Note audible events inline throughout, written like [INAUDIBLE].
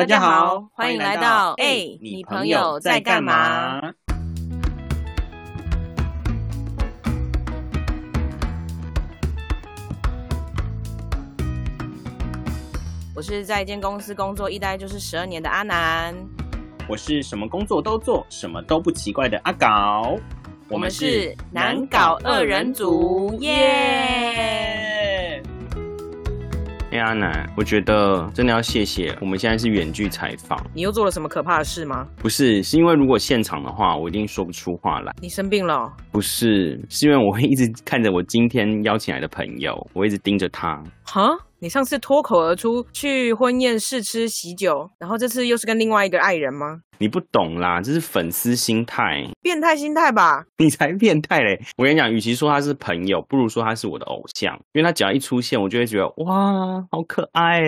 大家好，欢迎来到哎，你朋友在干嘛？我是在一间公司工作一待就是十二年的阿南，我是什么工作都做，什么都不奇怪的阿搞。我们是难搞二人组，耶！哎，阿南，我觉得真的要谢谢，我们现在是远距采访。你又做了什么可怕的事吗？不是，是因为如果现场的话，我一定说不出话来。你生病了？不是，是因为我会一直看着我今天邀请来的朋友，我一直盯着他。哈？你上次脱口而出去婚宴试吃喜酒，然后这次又是跟另外一个爱人吗？你不懂啦，这是粉丝心态，变态心态吧？你才变态嘞！我跟你讲，与其说他是朋友，不如说他是我的偶像，因为他只要一出现，我就会觉得哇，好可爱！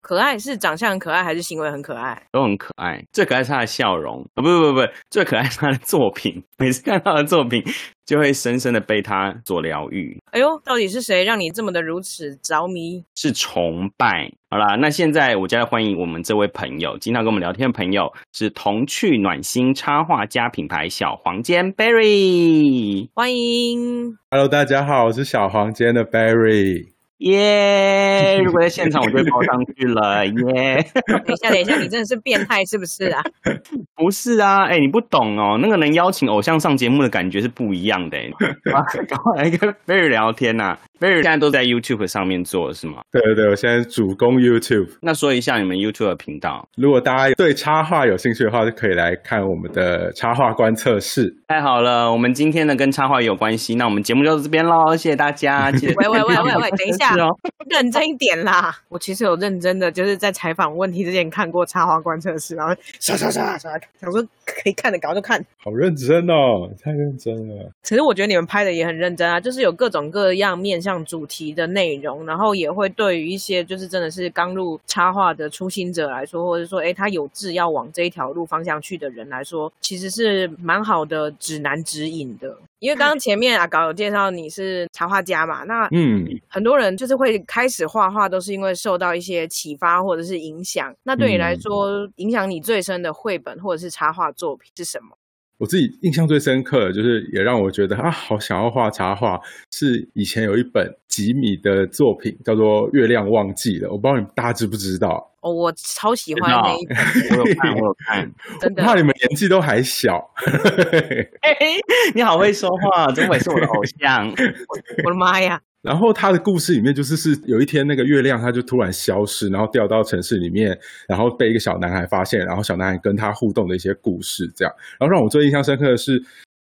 可爱是长相很可爱，还是行为很可爱？都很可爱。最可爱是他的笑容啊！不不不不，最可爱是他的作品。每次看他的作品，就会深深的被他所疗愈。哎呦，到底是谁让你这么的如此着迷？是崇拜。好啦，那现在我就要欢迎我们这位朋友，经常跟我们聊天的朋友，是童趣暖心插画家品牌小黄间 Berry，欢迎。Hello，大家好，我是小黄间的 Berry。耶！如果在现场，我就包上去了。耶！等一下，等一下，你真的是变态是不是啊？不是啊，哎，你不懂哦，那个能邀请偶像上节目的感觉是不一样的。[LAUGHS] 赶快来跟 Berry 聊天呐现在都在 YouTube 上面做是吗？对对对，我现在主攻 YouTube。那说一下你们 YouTube 的频道。如果大家对插画有兴趣的话，就可以来看我们的插画观测室。太好了，我们今天呢跟插画有关系，那我们节目就到这边喽，谢谢大家。[LAUGHS] 喂喂喂喂喂，等一下。认真一点啦！我其实有认真的，就是在采访问题之前看过插画观测室，然后刷刷刷刷，想说可以看的搞就看。好认真哦，太认真了。其实我觉得你们拍的也很认真啊，就是有各种各样面向主题的内容，然后也会对于一些就是真的是刚入插画的初心者来说，或者说哎他有志要往这一条路方向去的人来说，其实是蛮好的指南指引的。因为刚刚前面阿搞有介绍你是插画家嘛，那嗯，很多人就是会开始画画，都是因为受到一些启发或者是影响。那对你来说，影响你最深的绘本或者是插画作品是什么？我自己印象最深刻的，就是也让我觉得啊，好想要画插画，是以前有一本吉米的作品，叫做《月亮忘记了》。我不知道你们大家知不知道？哦，我超喜欢那一本，我有看，我有看，[LAUGHS] 真的。怕你们年纪都还小，[LAUGHS] 你好会说话，真会是我的偶像。[LAUGHS] 我的妈呀！然后他的故事里面就是是有一天那个月亮它就突然消失，然后掉到城市里面，然后被一个小男孩发现，然后小男孩跟他互动的一些故事，这样。然后让我最印象深刻的是，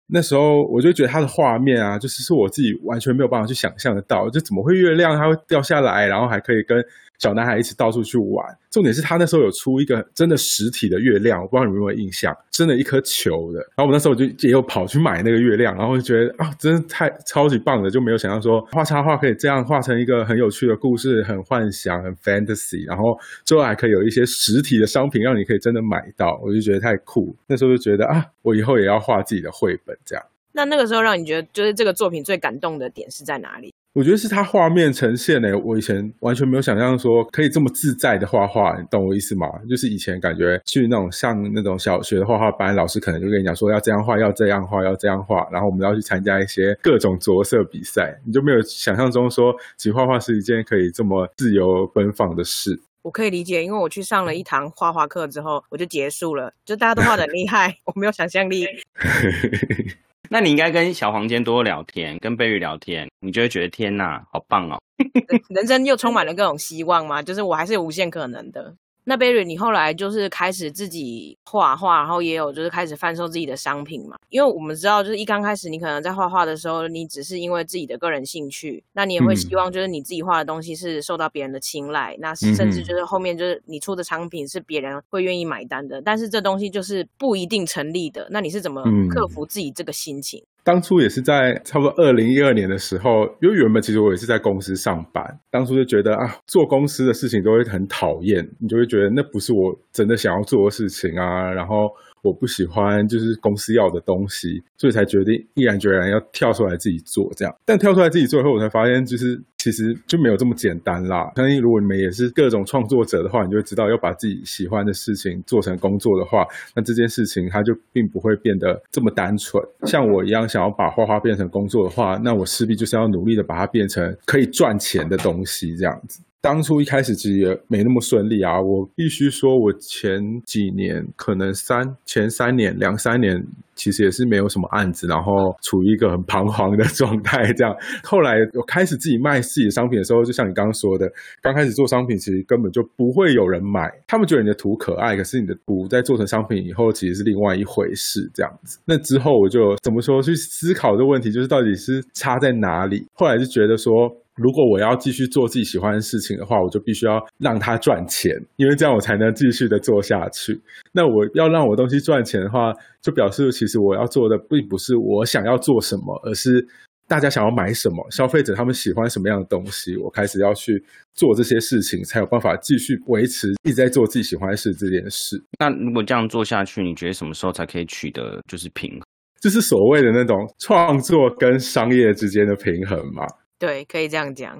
那时候我就觉得他的画面啊，就是是我自己完全没有办法去想象得到，就怎么会月亮它会掉下来，然后还可以跟。小男孩一起到处去玩，重点是他那时候有出一个真的实体的月亮，我不知道你们有没有印象，真的一颗球的。然后我那时候就也有跑去买那个月亮，然后就觉得啊，真的太超级棒的，就没有想到说画插画可以这样画成一个很有趣的故事，很幻想，很 fantasy，然后最后还可以有一些实体的商品让你可以真的买到，我就觉得太酷。那时候就觉得啊，我以后也要画自己的绘本这样。那那个时候让你觉得就是这个作品最感动的点是在哪里？我觉得是他画面呈现呢，我以前完全没有想象说可以这么自在的画画，你懂我意思吗？就是以前感觉去那种像那种小学的画画班，老师可能就跟你讲说要这样画，要这样画，要这样画，然后我们要去参加一些各种着色比赛，你就没有想象中说其实画画是一件可以这么自由奔放的事。我可以理解，因为我去上了一堂画画课之后，我就结束了，就大家都画的厉害，[LAUGHS] 我没有想象力。[LAUGHS] [LAUGHS] 那你应该跟小黄间多聊天，跟贝玉聊天，你就会觉得天哪，好棒哦！[LAUGHS] [LAUGHS] 人生又充满了各种希望嘛，就是我还是有无限可能的。那 Berry，你后来就是开始自己画画，然后也有就是开始贩售自己的商品嘛？因为我们知道，就是一刚开始你可能在画画的时候，你只是因为自己的个人兴趣，那你也会希望就是你自己画的东西是受到别人的青睐，那甚至就是后面就是你出的商品是别人会愿意买单的。但是这东西就是不一定成立的。那你是怎么克服自己这个心情？当初也是在差不多二零一二年的时候，因为原本其实我也是在公司上班，当初就觉得啊，做公司的事情都会很讨厌，你就会觉得那不是我真的想要做的事情啊，然后我不喜欢就是公司要的东西，所以才决定毅然决然要跳出来自己做这样。但跳出来自己做以后，我才发现就是。其实就没有这么简单啦。相信如果你们也是各种创作者的话，你就会知道，要把自己喜欢的事情做成工作的话，那这件事情它就并不会变得这么单纯。像我一样想要把画画变成工作的话，那我势必就是要努力的把它变成可以赚钱的东西，这样子。当初一开始其实也没那么顺利啊，我必须说，我前几年可能三前三年两三年，其实也是没有什么案子，然后处于一个很彷徨的 [LAUGHS] 状态。这样，后来我开始自己卖自己的商品的时候，就像你刚刚说的，刚开始做商品，其实根本就不会有人买，他们觉得你的图可爱，可是你的图在做成商品以后，其实是另外一回事。这样子，那之后我就怎么说去思考这个问题，就是到底是差在哪里？后来就觉得说。如果我要继续做自己喜欢的事情的话，我就必须要让它赚钱，因为这样我才能继续的做下去。那我要让我东西赚钱的话，就表示其实我要做的并不是我想要做什么，而是大家想要买什么，消费者他们喜欢什么样的东西，我开始要去做这些事情，才有办法继续维持一直在做自己喜欢的事这件事。那如果这样做下去，你觉得什么时候才可以取得就是平衡？就是所谓的那种创作跟商业之间的平衡嘛？对，可以这样讲，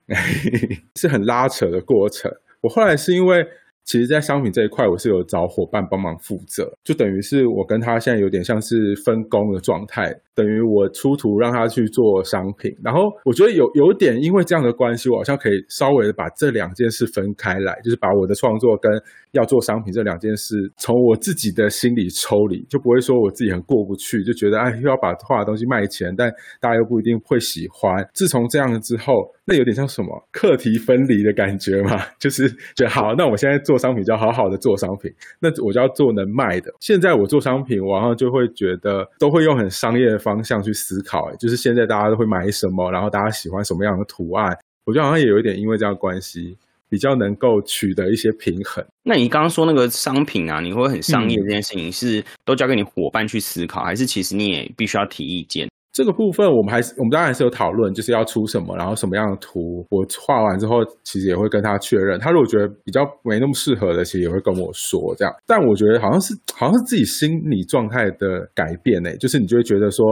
[LAUGHS] 是很拉扯的过程。我后来是因为。其实，在商品这一块，我是有找伙伴帮忙负责，就等于是我跟他现在有点像是分工的状态，等于我出图让他去做商品，然后我觉得有有点因为这样的关系，我好像可以稍微的把这两件事分开来，就是把我的创作跟要做商品这两件事从我自己的心里抽离，就不会说我自己很过不去，就觉得哎又要把画的东西卖钱，但大家又不一定会喜欢。自从这样之后，那有点像什么课题分离的感觉嘛，[LAUGHS] 就是觉得好，那我现在做。商品就要好好的做商品，那我就要做能卖的。现在我做商品，我好像就会觉得都会用很商业的方向去思考，就是现在大家都会买什么，然后大家喜欢什么样的图案，我觉得好像也有一点因为这样关系，比较能够取得一些平衡。那你刚刚说那个商品啊，你会很商业这件事情，是都交给你伙伴去思考，还是其实你也必须要提意见？这个部分我们还是我们当然还是有讨论，就是要出什么，然后什么样的图，我画完之后其实也会跟他确认。他如果觉得比较没那么适合的，其实也会跟我说这样。但我觉得好像是好像是自己心理状态的改变呢，就是你就会觉得说。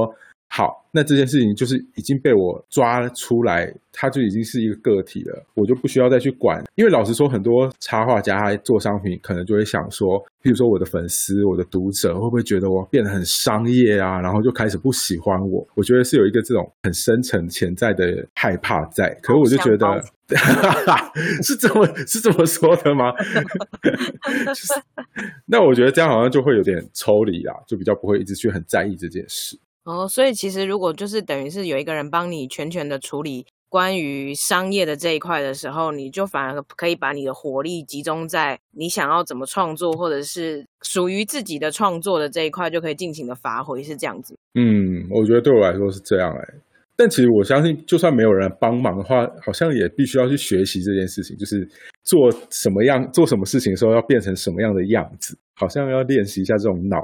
好，那这件事情就是已经被我抓出来，他就已经是一个个体了，我就不需要再去管。因为老实说，很多插画家他做商品，可能就会想说，譬如说我的粉丝、我的读者会不会觉得我变得很商业啊，然后就开始不喜欢我？我觉得是有一个这种很深层潜在的害怕在。可是我就觉得，是这么是这么说的吗？[LAUGHS] 那我觉得这样好像就会有点抽离啦，就比较不会一直去很在意这件事。哦，所以其实如果就是等于是有一个人帮你全权的处理关于商业的这一块的时候，你就反而可以把你的火力集中在你想要怎么创作，或者是属于自己的创作的这一块，就可以尽情的发挥，是这样子。嗯，我觉得对我来说是这样哎，但其实我相信，就算没有人帮忙的话，好像也必须要去学习这件事情，就是做什么样做什么事情的时候要变成什么样的样子，好像要练习一下这种脑。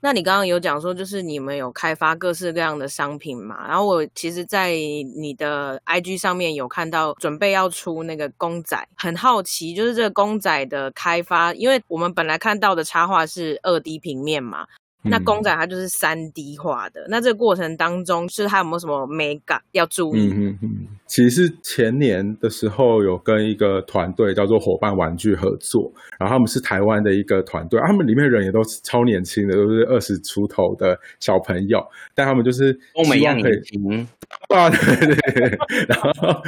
那你刚刚有讲说，就是你们有开发各式各样的商品嘛？然后我其实，在你的 IG 上面有看到准备要出那个公仔，很好奇，就是这个公仔的开发，因为我们本来看到的插画是二 D 平面嘛。那公仔它就是三 D 化的，那这个过程当中是它有没有什么美感要注意？嗯嗯嗯，其实是前年的时候有跟一个团队叫做伙伴玩具合作，然后他们是台湾的一个团队，他们里面人也都是超年轻的，都是二十出头的小朋友，但他们就是希望可以，啊对对，然后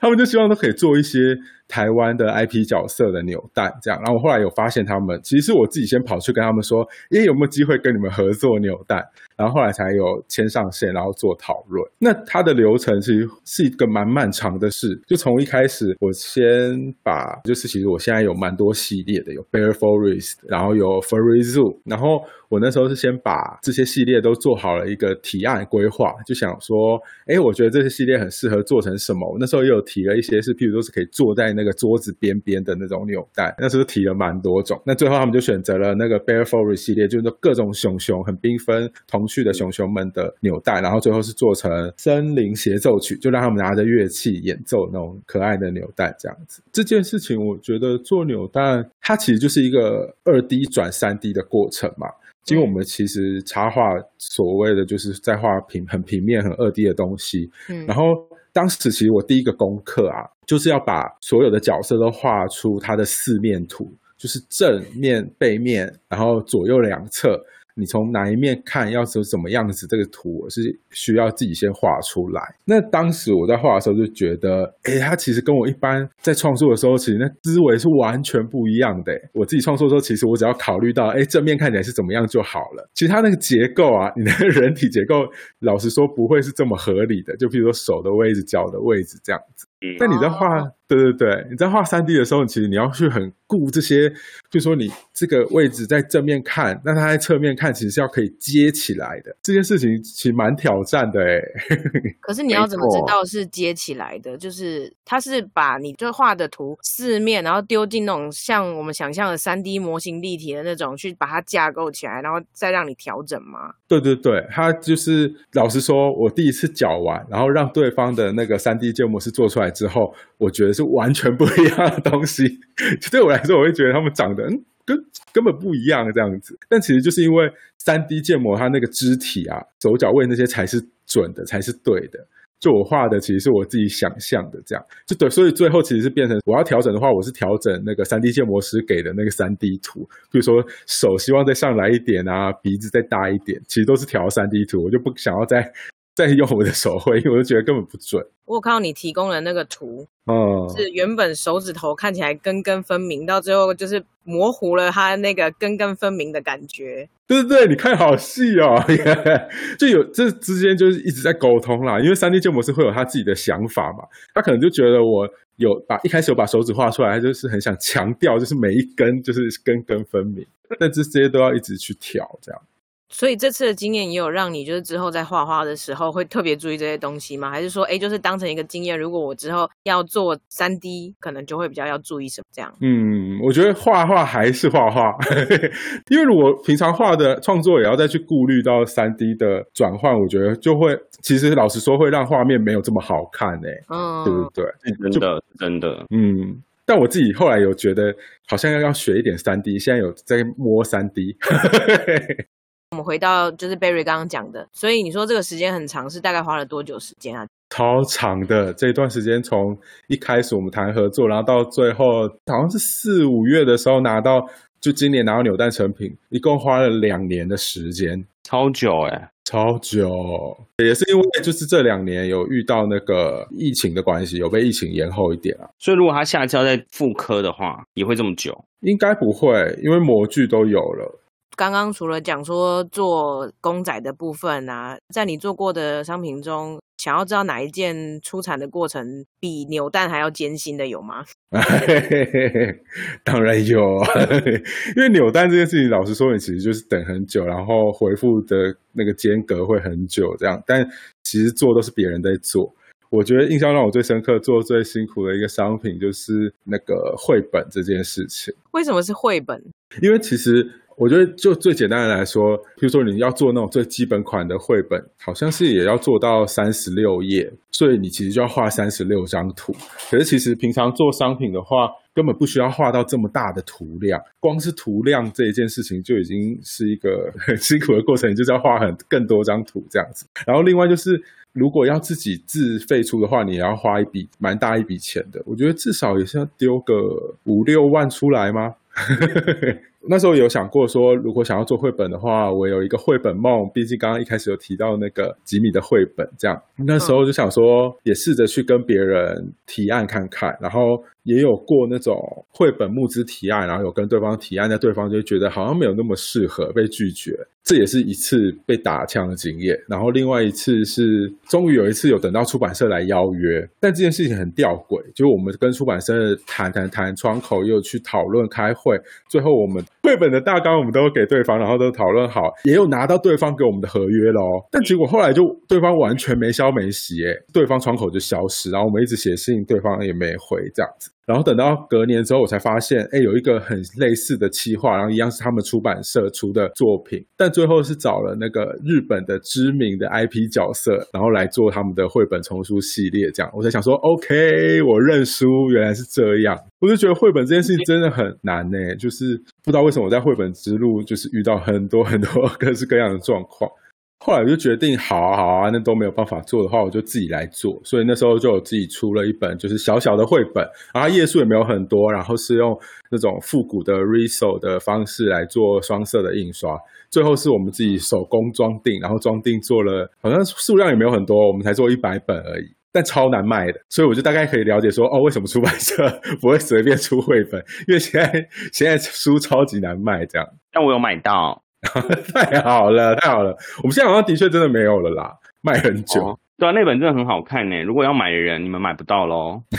他们就希望都可以做一些。台湾的 IP 角色的扭蛋，这样，然后我后来有发现他们，其实我自己先跑去跟他们说，诶，有没有机会跟你们合作扭蛋？然后后来才有牵上线，然后做讨论。那它的流程其实是一个蛮漫长的事，就从一开始，我先把，就是其实我现在有蛮多系列的，有 Bear Forest，然后有 Furry Zoo，然后我那时候是先把这些系列都做好了一个提案规划，就想说，哎，我觉得这些系列很适合做成什么？我那时候也有提了一些，是譬如说是可以坐在那个桌子边边的那种纽带，那时候提了蛮多种。那最后他们就选择了那个 Bear Forest 系列，就是各种熊熊很缤纷、童趣的熊熊们的纽带，然后最后是做成森林协奏曲，就让他们拿着乐器演奏那种可爱的纽带这样子。这件事情我觉得做纽带，它其实就是一个二 D 转三 D 的过程嘛。因为我们其实插画所谓的就是在画平很平面、很二 D 的东西，嗯，然后。当时其实我第一个功课啊，就是要把所有的角色都画出它的四面图，就是正面、背面，然后左右两侧。你从哪一面看，要是什么样子，这个图我是需要自己先画出来。那当时我在画的时候就觉得，哎，它其实跟我一般在创作的时候，其实那思维是完全不一样的。我自己创作的时候，其实我只要考虑到，哎，正面看起来是怎么样就好了。其实他那个结构啊，[LAUGHS] 你的人体结构，老实说不会是这么合理的。就比如说手的位置、脚的位置这样子。那你在画，对对对，你在画三 D 的时候，其实你要去很顾这些，就说你这个位置在正面看，那它在侧面看，其实是要可以接起来的。这件事情其实蛮挑战的哎。[LAUGHS] 可是你要怎么知道是接起来的？就是它是把你就画的图四面，然后丢进那种像我们想象的三 D 模型立体的那种，去把它架构起来，然后再让你调整吗？对对对，它就是老实说，我第一次搅完，然后让对方的那个三 D 建模师做出来。之后，我觉得是完全不一样的东西。就对我来说，我会觉得他们长得跟根本不一样这样子。但其实就是因为三 D 建模，它那个肢体啊、手脚位那些才是准的，才是对的。就我画的，其实是我自己想象的这样。就对，所以最后其实是变成我要调整的话，我是调整那个三 D 建模师给的那个三 D 图。比如说手希望再上来一点啊，鼻子再大一点，其实都是调三 D 图。我就不想要再再用我的手绘，因为我就觉得根本不准。我有看到你提供的那个图，嗯，是原本手指头看起来根根分明，到最后就是模糊了它那个根根分明的感觉。对对对，你看好细哦，就有这之间就是一直在沟通啦。因为三 D 建模师会有他自己的想法嘛，他可能就觉得我有把一开始有把手指画出来，他就是很想强调，就是每一根就是根根分明，但这这些都要一直去调这样。所以这次的经验也有让你就是之后在画画的时候会特别注意这些东西吗？还是说，哎，就是当成一个经验，如果我之后要做三 D，可能就会比较要注意什么这样？嗯，我觉得画画还是画画，[LAUGHS] 因为如果平常画的创作也要再去顾虑到三 D 的转换，我觉得就会其实老实说会让画面没有这么好看哎，嗯，对不对？真的真的，嗯。但我自己后来有觉得好像要要学一点三 D，现在有在摸三 D。[LAUGHS] 我们回到就是 Barry 刚刚讲的，所以你说这个时间很长，是大概花了多久时间啊？超长的这一段时间，从一开始我们谈合作，然后到最后好像是四五月的时候拿到，就今年拿到扭蛋成品，一共花了两年的时间，超久哎，超久，也是因为就是这两年有遇到那个疫情的关系，有被疫情延后一点啊。所以如果他下次要再复刻的话，也会这么久？应该不会，因为模具都有了。刚刚除了讲说做公仔的部分啊，在你做过的商品中，想要知道哪一件出产的过程比扭蛋还要艰辛的有吗？[LAUGHS] 当然有，[LAUGHS] 因为扭蛋这件事情，老实说，你其实就是等很久，然后回复的那个间隔会很久，这样。但其实做都是别人在做。我觉得印象让我最深刻、做最辛苦的一个商品，就是那个绘本这件事情。为什么是绘本？因为其实。我觉得就最简单的来说，比如说你要做那种最基本款的绘本，好像是也要做到三十六页，所以你其实就要画三十六张图。可是其实平常做商品的话，根本不需要画到这么大的图量，光是图量这一件事情就已经是一个 [LAUGHS] 很辛苦的过程，就是要画很更多张图这样子。然后另外就是，如果要自己自费出的话，你也要花一笔蛮大一笔钱的。我觉得至少也是要丢个五六万出来吗？[LAUGHS] 那时候有想过说，如果想要做绘本的话，我有一个绘本梦。毕竟刚刚一开始有提到那个吉米的绘本，这样那时候就想说，也试着去跟别人提案看看，然后。也有过那种绘本募资提案，然后有跟对方提案，但对方就觉得好像没有那么适合，被拒绝。这也是一次被打枪的经验。然后另外一次是，终于有一次有等到出版社来邀约，但这件事情很吊诡，就是我们跟出版社谈谈谈窗口，又去讨论开会，最后我们绘本的大纲我们都给对方，然后都讨论好，也有拿到对方给我们的合约喽。但结果后来就对方完全没消没息，哎，对方窗口就消失，然后我们一直写信，对方也没回，这样子。然后等到隔年之后，我才发现，哎，有一个很类似的企划，然后一样是他们出版社出的作品，但最后是找了那个日本的知名的 IP 角色，然后来做他们的绘本丛书系列。这样，我才想说，OK，我认输，原来是这样。我就觉得绘本这件事情真的很难呢，就是不知道为什么我在绘本之路就是遇到很多很多 [LAUGHS] 各式各样的状况。后来我就决定，好啊好啊，那都没有办法做的话，我就自己来做。所以那时候就有自己出了一本，就是小小的绘本，然后页数也没有很多，然后是用那种复古的 Riso 的方式来做双色的印刷。最后是我们自己手工装订，然后装订做了，好像数量也没有很多，我们才做一百本而已，但超难卖的。所以我就大概可以了解说，哦，为什么出版社 [LAUGHS] 不会随便出绘本？因为现在现在书超级难卖，这样。但我有买到。[LAUGHS] 太好了，太好了！我们现在好像的确真的没有了啦，卖很久。对啊，那本真的很好看呢。如果要买的人，你们买不到喽。[LAUGHS]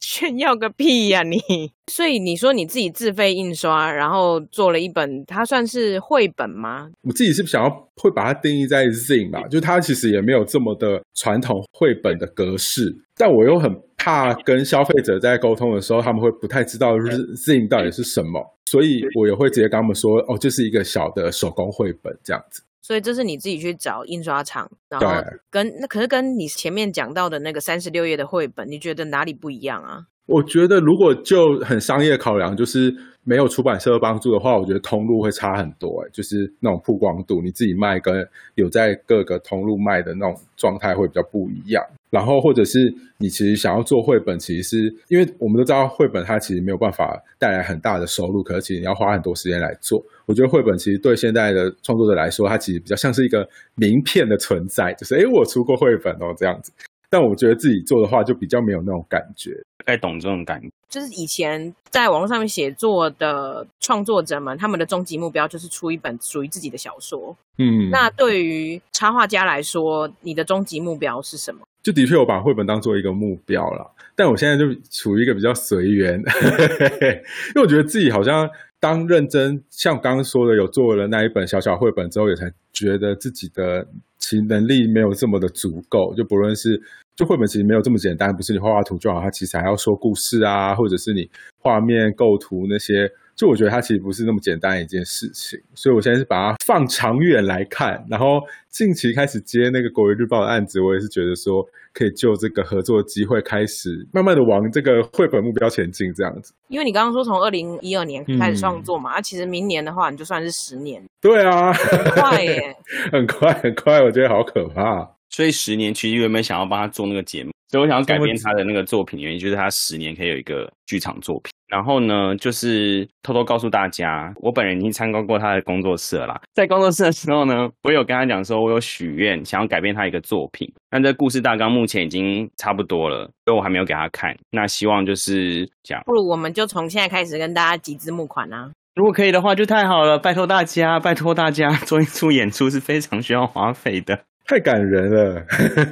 炫耀个屁呀你！所以你说你自己自费印刷，然后做了一本，它算是绘本吗？我自己是想要会把它定义在 Zine 吧，就它其实也没有这么的传统绘本的格式，但我又很怕跟消费者在沟通的时候，他们会不太知道 Zine 到底是什么。所以我也会直接跟他们说，哦，这是一个小的手工绘本这样子。所以这是你自己去找印刷厂，然后跟那可是跟你前面讲到的那个三十六页的绘本，你觉得哪里不一样啊？我觉得如果就很商业考量，就是没有出版社帮助的话，我觉得通路会差很多。哎，就是那种曝光度，你自己卖跟有在各个通路卖的那种状态会比较不一样。然后，或者是你其实想要做绘本，其实是因为我们都知道绘本它其实没有办法带来很大的收入，可是其实你要花很多时间来做。我觉得绘本其实对现在的创作者来说，它其实比较像是一个名片的存在，就是诶我出过绘本哦这样子。但我觉得自己做的话，就比较没有那种感觉。该懂这种感觉，就是以前在网络上面写作的创作者们，他们的终极目标就是出一本属于自己的小说。嗯，那对于插画家来说，你的终极目标是什么？就的确我把绘本当做一个目标了，但我现在就处于一个比较随缘，[LAUGHS] 因为我觉得自己好像当认真，像刚刚说的，有做了那一本小小绘本之后，也才觉得自己的其能力没有这么的足够，就不论是。就绘本其实没有这么简单，不是你画画图就好，它其实还要说故事啊，或者是你画面构图那些。就我觉得它其实不是那么简单一件事情，所以我现在是把它放长远来看，然后近期开始接那个国语日报的案子，我也是觉得说可以就这个合作机会开始慢慢的往这个绘本目标前进这样子。因为你刚刚说从二零一二年开始创作嘛，啊，其实明年的话你就算是十年。对啊，很快耶，[LAUGHS] 很快很快，我觉得好可怕。所以十年其实原本想要帮他做那个节目，所以我想要改变他的那个作品，原因就是他十年可以有一个剧场作品。然后呢，就是偷偷告诉大家，我本人已经参观过他的工作室了。在工作室的时候呢，我有跟他讲说，我有许愿想要改变他一个作品。那这故事大纲目前已经差不多了，所以我还没有给他看。那希望就是这样。不如我们就从现在开始跟大家集资募款啊！如果可以的话，就太好了。拜托大家，拜托大家，[LAUGHS] 做一出演出是非常需要花费的。太感人了，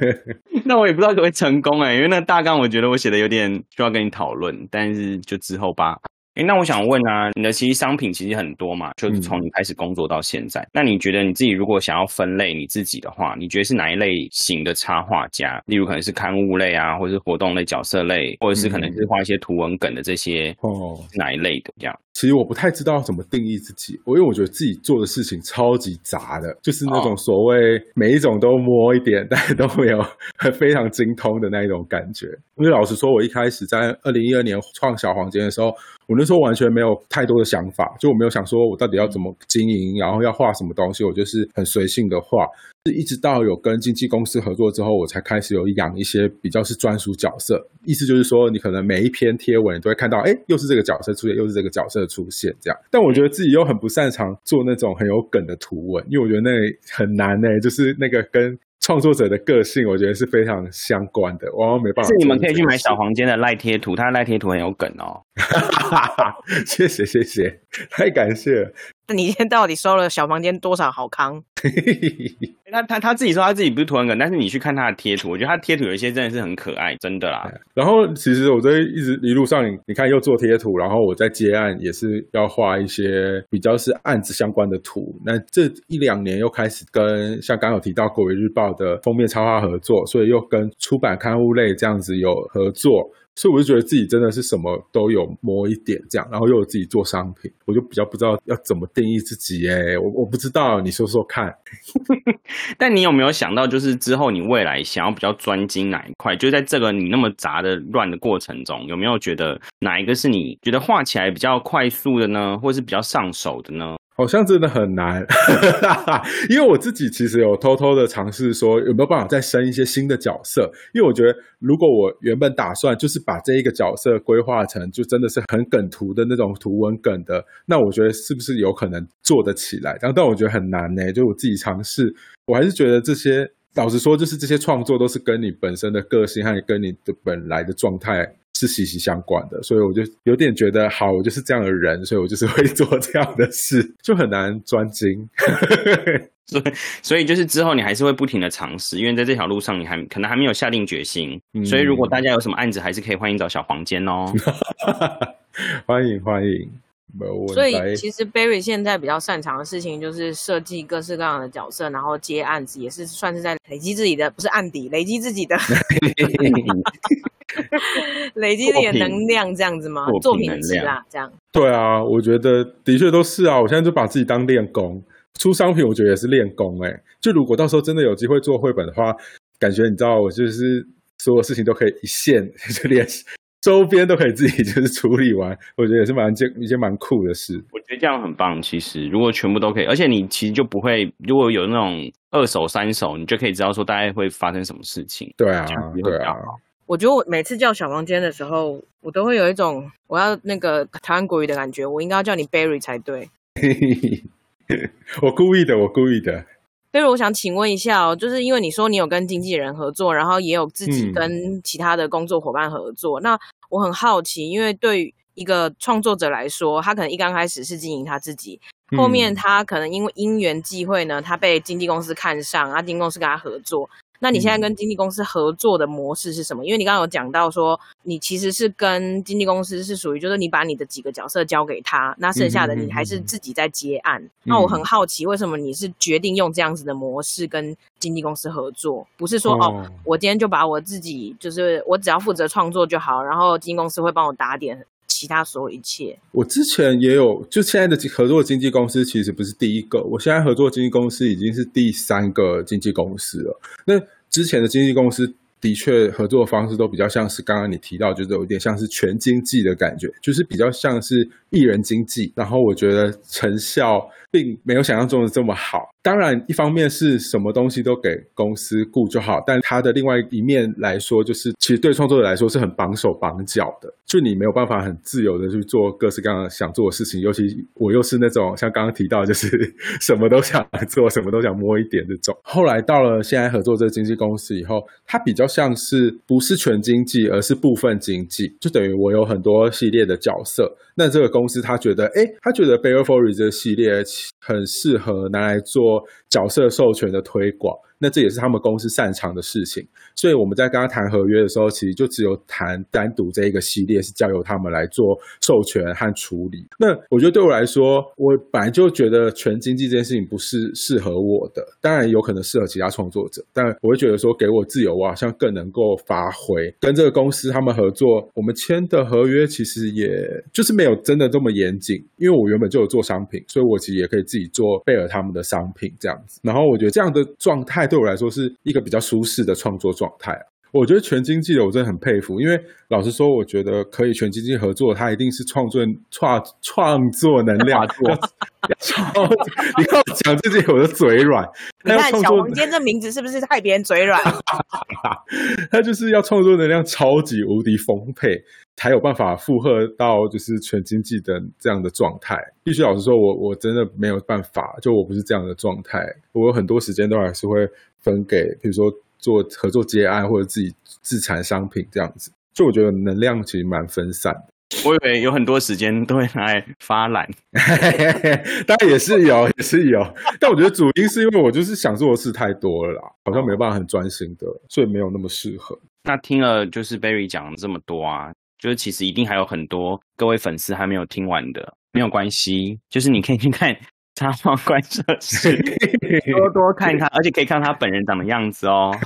[LAUGHS] 那我也不知道可不可以成功哎，因为那大纲我觉得我写的有点需要跟你讨论，但是就之后吧。哎，那我想问啊，你的其实商品其实很多嘛，就是从你开始工作到现在，那你觉得你自己如果想要分类你自己的话，你觉得是哪一类型的插画家？例如可能是刊物类啊，或者是活动类、角色类，或者是可能是画一些图文梗的这些哦，哪一类的这样？其实我不太知道怎么定义自己，我因为我觉得自己做的事情超级杂的，就是那种所谓每一种都摸一点，但都没有 [LAUGHS] 非常精通的那一种感觉。因为老实说，我一开始在二零一二年创小黄间的时候。我那时候完全没有太多的想法，就我没有想说我到底要怎么经营，然后要画什么东西，我就是很随性的画。是一直到有跟经纪公司合作之后，我才开始有养一些比较是专属角色。意思就是说，你可能每一篇贴文都会看到，哎，又是这个角色出现，又是这个角色出现这样。但我觉得自己又很不擅长做那种很有梗的图文，因为我觉得那很难呢，就是那个跟。创作者的个性，我觉得是非常相关的，往往没办法。是你们可以去买小黄间的赖贴图，他的赖贴图很有梗哦。[LAUGHS] 谢谢谢谢，太感谢了。那你今天到底收了小房间多少好康？[LAUGHS] 他他他自己说他自己不是图文梗，但是你去看他的贴图，我觉得他贴图有一些真的是很可爱，真的啦。然后其实我这一直一路上，你看又做贴图，然后我在接案也是要画一些比较是案子相关的图。那这一两年又开始跟像刚有提到《国语日报》的封面插画合作，所以又跟出版刊物类这样子有合作。所以我就觉得自己真的是什么都有摸一点这样，然后又有自己做商品，我就比较不知道要怎么定义自己哎，我我不知道，你说说看。[LAUGHS] 但你有没有想到，就是之后你未来想要比较专精哪一块？就在这个你那么杂的乱的过程中，有没有觉得哪一个是你觉得画起来比较快速的呢，或是比较上手的呢？好像真的很难，[LAUGHS] 因为我自己其实有偷偷的尝试说有没有办法再生一些新的角色，因为我觉得如果我原本打算就是把这一个角色规划成就真的是很梗图的那种图文梗的，那我觉得是不是有可能做得起来？但但我觉得很难呢，就我自己尝试，我还是觉得这些老实说，就是这些创作都是跟你本身的个性和跟你的本来的状态。是息息相关的，所以我就有点觉得，好，我就是这样的人，所以我就是会做这样的事，就很难专精。[LAUGHS] 所以，所以就是之后你还是会不停的尝试，因为在这条路上你还可能还没有下定决心。所以，如果大家有什么案子，还是可以欢迎找小黄间哦。[LAUGHS] 欢迎欢迎，所以其实 Barry 现在比较擅长的事情就是设计各式各样的角色，然后接案子，也是算是在累积自己的，不是案底，累积自己的。[LAUGHS] 累积点能量这样子吗？作品能量这样。对啊，我觉得的确都是啊。我现在就把自己当练功，出商品我觉得也是练功。哎，就如果到时候真的有机会做绘本的话，感觉你知道，我就是所有事情都可以一线 [LAUGHS] 就练，周边都可以自己就是处理完。我觉得也是蛮件一件蛮酷的事。我觉得这样很棒。其实如果全部都可以，而且你其实就不会，如果有那种二手、三手，你就可以知道说大概会发生什么事情。对啊，对啊。我觉得我每次叫小房间的时候，我都会有一种我要那个台湾国语的感觉。我应该要叫你 Barry 才对。[LAUGHS] 我故意的，我故意的。Barry，我想请问一下哦，就是因为你说你有跟经纪人合作，然后也有自己跟其他的工作伙伴合作，那我很好奇，因为对于一个创作者来说，他可能一刚开始是经营他自己，后面他可能因为因缘际会呢，他被经纪公司看上，啊，经纪公司跟他合作。那你现在跟经纪公司合作的模式是什么？因为你刚刚有讲到说，你其实是跟经纪公司是属于，就是你把你的几个角色交给他，那剩下的你还是自己在接案。那我很好奇，为什么你是决定用这样子的模式跟经纪公司合作？不是说哦，我今天就把我自己，就是我只要负责创作就好，然后经纪公司会帮我打点其他所有一切。我之前也有，就现在的合作经纪公司其实不是第一个，我现在合作经纪公司已经是第三个经纪公司了。那之前的经纪公司的确合作方式都比较像是刚刚你提到，就是有一点像是全经济的感觉，就是比较像是艺人经济。然后我觉得成效并没有想象中的这么好。当然，一方面是什么东西都给公司雇就好，但它的另外一面来说，就是其实对创作者来说是很绑手绑脚的，就你没有办法很自由的去做各式各样想做的事情。尤其我又是那种像刚刚提到，就是 [LAUGHS] 什么都想做，什么都想摸一点这种。后来到了现在合作这个经纪公司以后，它比较像是不是全经济，而是部分经济，就等于我有很多系列的角色。那这个公司他觉得，哎，他觉得《Bear For》这个系列很适合拿来做角色授权的推广。那这也是他们公司擅长的事情，所以我们在跟他谈合约的时候，其实就只有谈单独这一个系列是交由他们来做授权和处理。那我觉得对我来说，我本来就觉得全经济这件事情不是适合我的，当然有可能适合其他创作者，但我会觉得说给我自由，我好像更能够发挥。跟这个公司他们合作，我们签的合约其实也就是没有真的这么严谨，因为我原本就有做商品，所以我其实也可以自己做贝尔他们的商品这样子。然后我觉得这样的状态。对我来说是一个比较舒适的创作状态我觉得全经济的我真的很佩服，因为老实说，我觉得可以全经济合作，他一定是创作创创作能量多。[LAUGHS] 你要讲这些，我的嘴软。你看小王间这名字是不是害别人嘴软？[LAUGHS] 他就是要创作能量超级无敌丰沛，才有办法负荷到就是全经济的这样的状态。必须老实说，我我真的没有办法，就我不是这样的状态。我有很多时间都还是会分给，比如说。做合作接案或者自己自产商品这样子，就我觉得能量其实蛮分散的。我以为有很多时间都会拿来发懒，[LAUGHS] 当然也是有，也是有。但我觉得主因是因为我就是想做的事太多了啦，好像没办法很专心的，所以没有那么适合。那听了就是 Barry 讲这么多啊，就是其实一定还有很多各位粉丝还没有听完的，没有关系，就是你可以去看。插画观测室，[LAUGHS] 多多看看，而且可以看他本人长的样子哦。[LAUGHS]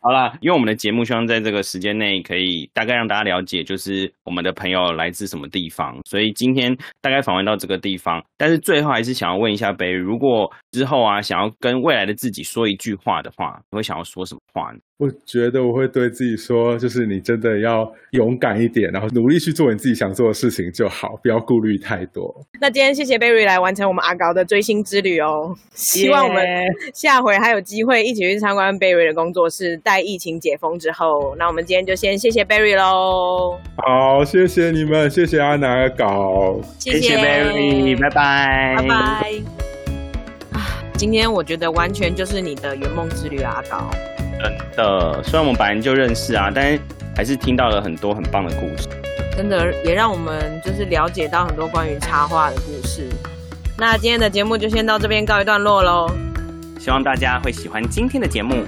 好啦，因为我们的节目希望在这个时间内可以大概让大家了解，就是我们的朋友来自什么地方，所以今天大概访问到这个地方。但是最后还是想要问一下北，如果之后啊想要跟未来的自己说一句话的话，你会想要说什么话呢？我觉得我会对自己说，就是你真的要勇敢一点，然后努力去做你自己想做的事情就好，不要顾虑太多。那今天谢谢 Berry 来完成我们阿高的追星之旅哦，希望我们下回还有机会一起去参观 Berry 的工作室，待疫情解封之后。那我们今天就先谢谢 Berry 喽。好，谢谢你们，谢谢阿南搞，谢谢 Berry，拜拜，拜拜。啊，今天我觉得完全就是你的圆梦之旅，阿高。真的，虽然我们本来就认识啊，但是还是听到了很多很棒的故事。真的，也让我们就是了解到很多关于插画的故事。那今天的节目就先到这边告一段落喽。希望大家会喜欢今天的节目，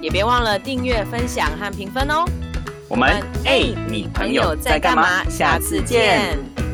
也别忘了订阅、分享和评分哦。我们哎，你朋友在干嘛？下次见。